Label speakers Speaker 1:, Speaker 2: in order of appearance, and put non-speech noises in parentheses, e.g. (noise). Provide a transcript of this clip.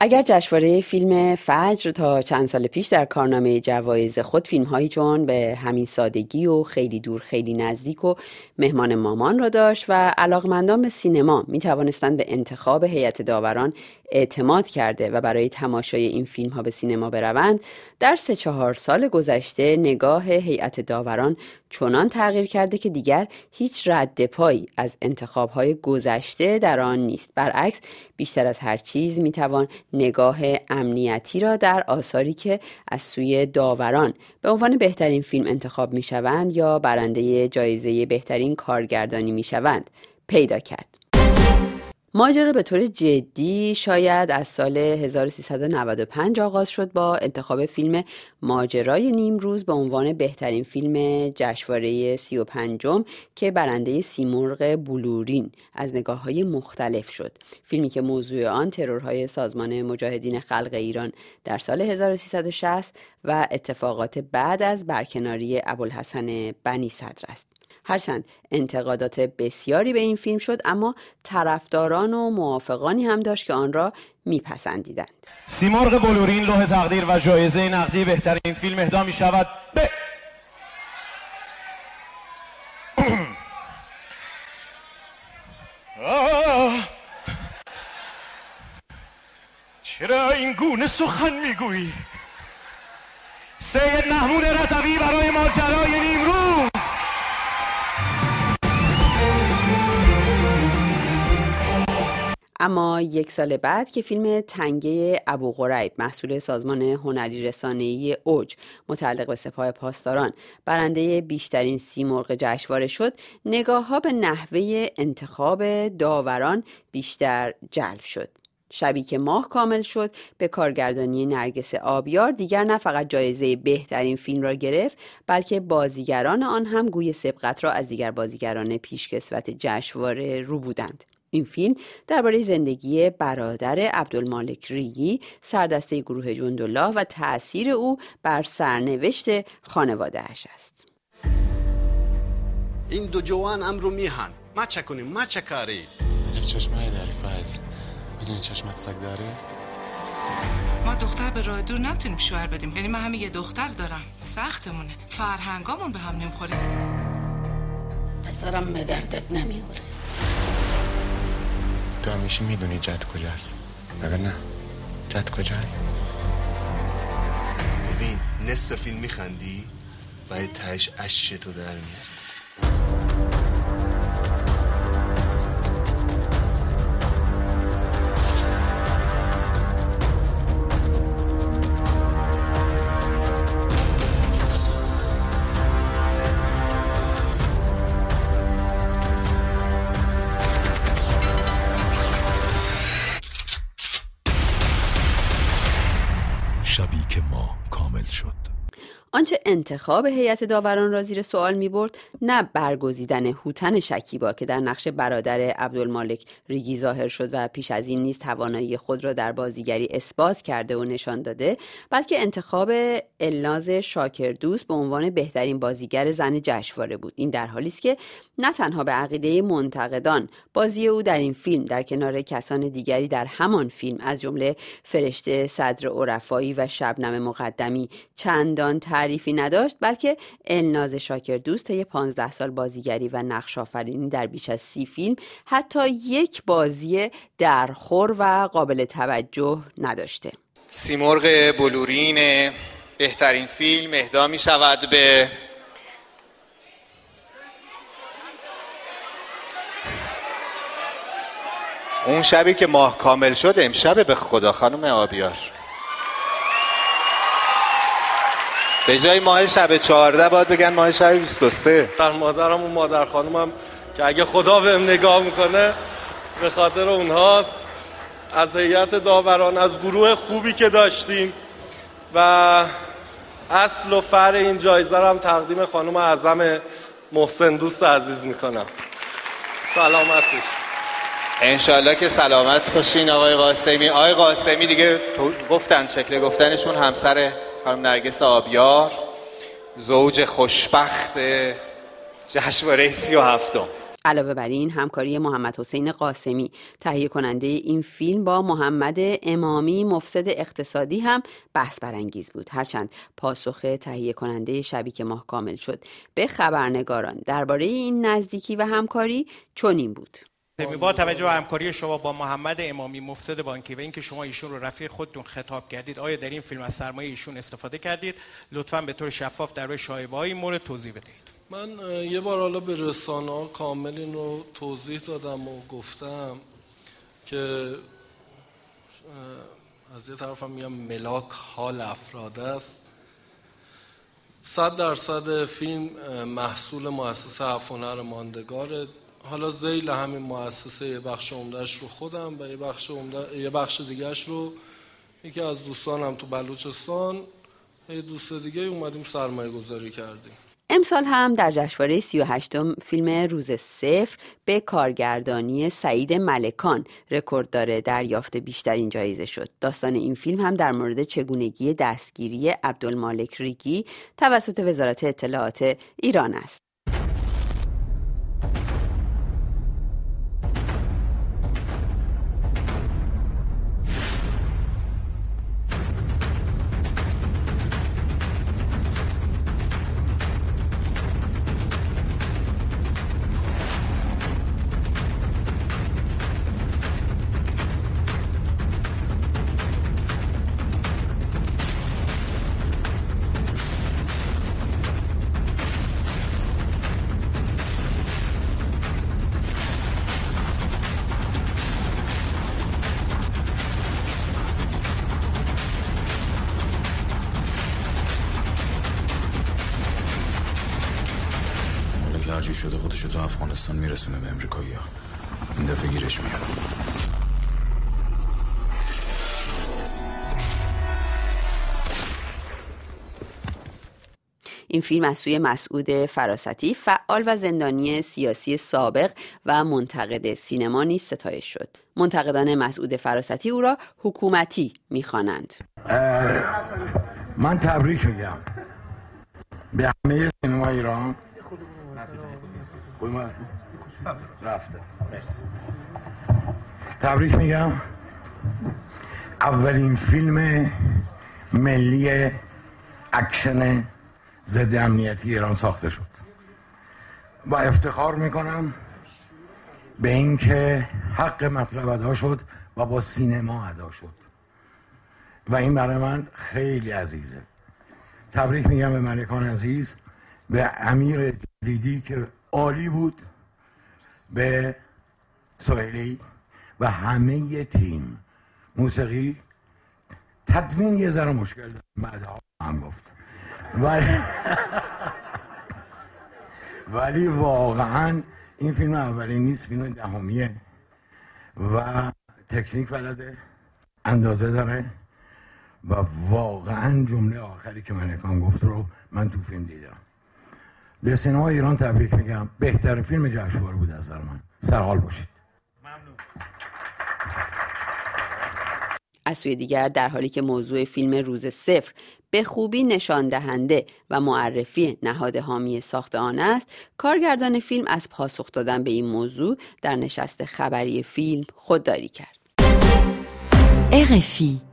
Speaker 1: اگر جشنواره فیلم فجر تا چند سال پیش در کارنامه جوایز خود فیلم هایی چون به همین سادگی و خیلی دور خیلی نزدیک و مهمان مامان را داشت و علاقمندان به سینما می توانستند به انتخاب هیئت داوران اعتماد کرده و برای تماشای این فیلم ها به سینما بروند در سه چهار سال گذشته نگاه هیئت داوران چنان تغییر کرده که دیگر هیچ رد پایی از انتخاب های گذشته در آن نیست. برعکس بیشتر از هر چیز می توان نگاه امنیتی را در آثاری که از سوی داوران به عنوان بهترین فیلم انتخاب می شوند یا برنده جایزه بهترین کارگردانی می شوند پیدا کرد. ماجرا به طور جدی شاید از سال 1395 آغاز شد با انتخاب فیلم ماجرای نیمروز به عنوان بهترین فیلم جشنواره 35 که برنده سیمرغ بلورین از نگاه های مختلف شد. فیلمی که موضوع آن ترورهای سازمان مجاهدین خلق ایران در سال 1360 و اتفاقات بعد از برکناری ابوالحسن بنی صدر است. هرچند انتقادات بسیاری به این فیلم شد اما طرفداران و موافقانی هم داشت که آن را میپسندیدند.
Speaker 2: سیمرغ بلورین لوح تقدیر و جایزه نقدی بهترین فیلم اهدا می شود به چرا این گونه سخن می‌گویی؟ سید محمود رضوی برای ماجرای
Speaker 1: اما یک سال بعد که فیلم تنگه ابو غریب محصول سازمان هنری رسانه‌ای اوج متعلق به سپاه پاسداران برنده بیشترین سیمرغ جشنواره شد نگاه ها به نحوه انتخاب داوران بیشتر جلب شد. شبی که ماه کامل شد به کارگردانی نرگس آبیار دیگر نه فقط جایزه بهترین فیلم را گرفت بلکه بازیگران آن هم گوی سبقت را از دیگر بازیگران پیشکسوت جشنواره رو بودند. این فیلم درباره زندگی برادر عبدالمالک ریگی سردسته گروه جندالله و تأثیر او بر سرنوشت خانوادهاش است.
Speaker 3: این دو جوان امرو میهن. ما چه کنیم؟ ما چه کاری؟
Speaker 4: عجب چشمه داری فایز می‌دونی چشمت سگ داره؟
Speaker 5: ما دختر به راه دور نمی‌تونیم شوهر بدیم. یعنی من همین یه دختر دارم. سختمونه. فرهنگامون به هم نمی‌خوره.
Speaker 6: پسرم به دردت نمیوره
Speaker 4: تو همیشه می‌دونی جد کجاست. مگر نه؟ جد کجاست؟
Speaker 3: ببین نصف فیلم میخندی و تهش اشتو در میاری. شبی که ما کامل شد.
Speaker 1: آنچه انتخاب هیئت داوران را زیر سوال می برد نه برگزیدن هوتن شکیبا که در نقش برادر عبدالمالک ریگی ظاهر شد و پیش از این نیز توانایی خود را در بازیگری اثبات کرده و نشان داده بلکه انتخاب الناز شاکردوست به عنوان بهترین بازیگر زن جشنواره بود. این در حالی است که نه تنها به عقیده منتقدان بازی او در این فیلم در کنار کسان دیگری در همان فیلم از جمله فرشته صدر عرفایی و شبنم مقدمی چندان تعریفی نداشت بلکه الناز شاکر دوست طی 15 سال بازیگری و نقش آفرینی در بیش از سی فیلم حتی یک بازی درخور و قابل توجه نداشته.
Speaker 7: سیمرغ بلورین بهترین فیلم اهدا می شود به اون شبی که ماه کامل شد امشب به خدا خانم آبیار. به جای ماه شب 14 باید بگن ماه شب 23
Speaker 8: در مادرم و مادر خانومم که اگه خدا بهم نگاه می‌کنه به خاطر اونهاست. از هیئت داوران از گروه خوبی که داشتیم و اصل و فر این جایزه هم تقدیم خانم اعظم محسن دوست عزیز می‌کنم. سلامتش
Speaker 7: انشالله که سلامت باشین آقای قاسمی. آقای قاسمی دیگه گفتن شکل گفتنشون همسر خانم نرگس آبیار زوج خوشبخت جشنواره سی و هفتم.
Speaker 1: علاوه بر این همکاری محمد حسین قاسمی تهیه کننده این فیلم با محمد امامی مفسد اقتصادی هم بحث برانگیز بود. هرچند پاسخ تهیه کننده شبی که ماه کامل شد به خبرنگاران درباره این نزدیکی و همکاری چنین بود.
Speaker 6: با توجه به همکاری شما با محمد امامی مفسد بانکی و اینکه شما ایشون رو رفیق خودتون خطاب کردید آیا در این فیلم از سرمایه ایشون استفاده کردید؟ لطفا به طور شفاف در روی شایبه های مورد توضیح بدهید.
Speaker 8: من یه بار حالا به رسانه ها کامل این رو توضیح دادم و گفتم که از یه طرف هم میگم ملاک حال افراد است. صد درصد فیلم محصول مؤسسه هفت ماندگاره. حالا زیل همین مؤسسه یه بخش عمدهش رو خودم و یه بخش, عمده، یه بخش دیگهش رو یکی از دوستانم تو بلوچستان یه دوست دیگه اومدیم سرمایه گذاری کردیم
Speaker 1: امسال هم در جشنواره 38 فیلم روز صفر به کارگردانی سعید ملکان رکورد داره دریافت بیشترین جایزه شد. داستان این فیلم هم در مورد چگونگی دستگیری عبدالمالک ریگی توسط وزارت اطلاعات ایران است.
Speaker 9: هرجور شده خودشو تو افغانستان میرسونه به امریکایی ها این دفعه گیرش میاد.
Speaker 1: این فیلم از سوی مسعود فراستی فعال و زندانی سیاسی سابق و منتقد سینما نیز ستایش شد. منتقدان مسعود فراستی او را حکومتی می‌خوانند.
Speaker 10: من تبریک میگم. به همه سینما ایران رفته. تبریک میگم. اولین فیلم ملی اکشن ضد امنیتی ایران ساخته شد. و افتخار می‌کنم به اینکه حق مطلب ادا شد و با سینما ادا شد. و این برای من خیلی عزیزه. تبریک میگم به ملکان عزیز به امیر جدیدی که عالی بود به سوهلی و همه تیم. موسیقی تدوین یه ذره مشکل بعدها هم گفت. ولی (laughs) ولی واقعا این فیلم اولی نیست فیلم دهمیه و تکنیک بلده اندازه داره و واقعا جمله آخری که ملکان گفت رو من تو فیلم دیدم. به سینما ایران تبریک میگم. بهترین فیلم جشنواره بود از من. سرحال باشید. ممنون
Speaker 1: از سوی دیگر در حالی که موضوع فیلم روز صفر به خوبی نشان دهنده و معرفی نهاد حامی ساخت آن است کارگردان فیلم از پاسخ دادن به این موضوع در نشست خبری فیلم خودداری کرد.
Speaker 11: RFI